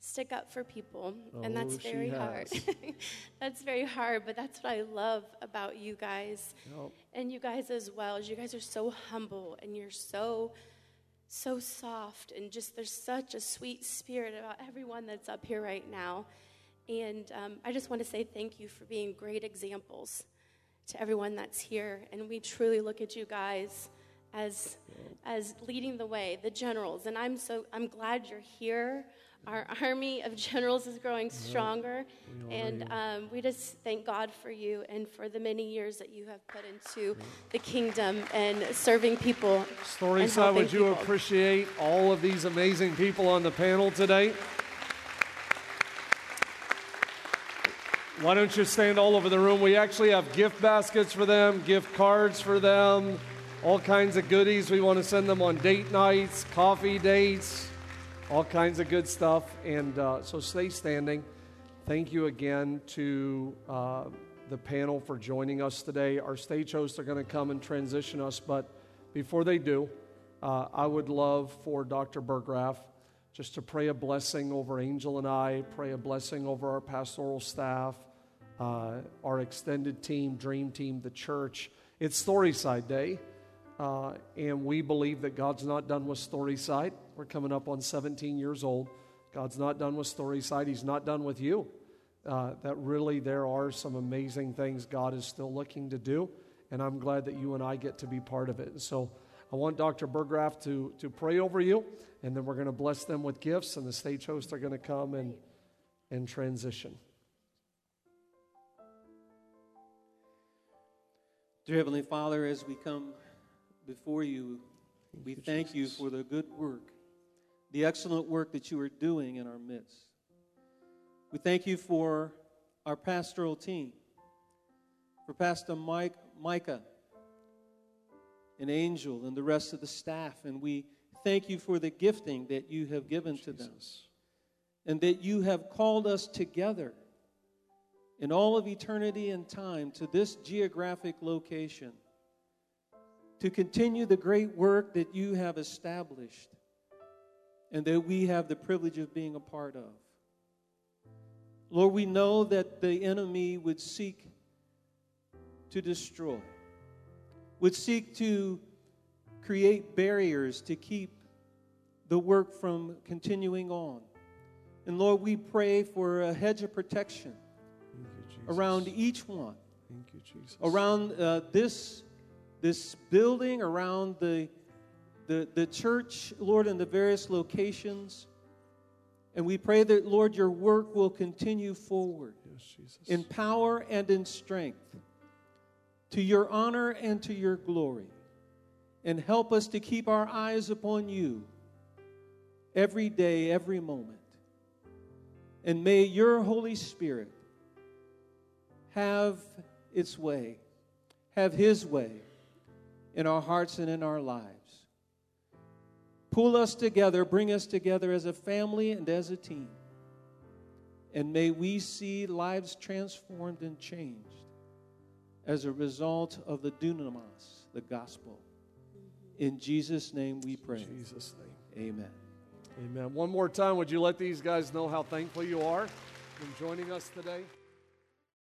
Speaker 8: stick up for people, oh, and that's very hard. that's very hard, but that's what I love about you guys, yep. and you guys as well. Is you guys are so humble, and you're so so soft, and just there's such a sweet spirit about everyone that's up here right now. And um, I just want to say thank you for being great examples to everyone that's here. And we truly look at you guys as, as leading the way, the generals. And I'm so I'm glad you're here. Our army of generals is growing stronger. And um, we just thank God for you and for the many years that you have put into the kingdom and serving people.
Speaker 1: Storyside, would you people. appreciate all of these amazing people on the panel today? Why don't you stand all over the room? We actually have gift baskets for them, gift cards for them, all kinds of goodies. We want to send them on date nights, coffee dates, all kinds of good stuff. And uh, so stay standing. Thank you again to uh, the panel for joining us today. Our stage hosts are going to come and transition us, but before they do, uh, I would love for Dr. Berggraf just to pray a blessing over Angel and I, pray a blessing over our pastoral staff, uh, our extended team, Dream Team, the church. It's Storyside Day, uh, and we believe that God's not done with Storyside. We're coming up on 17 years old. God's not done with Storyside, He's not done with you. Uh, that really there are some amazing things God is still looking to do, and I'm glad that you and I get to be part of it. And so I want Dr. Berggraf to, to pray over you, and then we're going to bless them with gifts, and the stage hosts are going to come and, and transition.
Speaker 4: Dear Heavenly Father, as we come before you, we thank you for the good work, the excellent work that you are doing in our midst. We thank you for our pastoral team, for Pastor Mike, Micah, and Angel, and the rest of the staff. And we thank you for the gifting that you have given Jesus. to them. and that you have called us together in all of eternity and time to this geographic location to continue the great work that you have established and that we have the privilege of being a part of. Lord, we know that the enemy would seek to destroy, would seek to create barriers to keep the work from continuing on. And Lord, we pray for a hedge of protection around each one,
Speaker 1: you,
Speaker 4: around uh, this, this building, around the, the, the church, Lord, in the various locations. And we pray that, Lord, your work will continue forward
Speaker 1: yes,
Speaker 4: in power and in strength to your honor and to your glory. And help us to keep our eyes upon you every day, every moment. And may your Holy Spirit have its way, have his way in our hearts and in our lives. Pull us together, bring us together as a family and as a team. And may we see lives transformed and changed as a result of the dunamis, the gospel. In Jesus' name we pray.
Speaker 1: In Jesus' name.
Speaker 4: Amen.
Speaker 1: Amen. One more time, would you let these guys know how thankful you are in joining us today?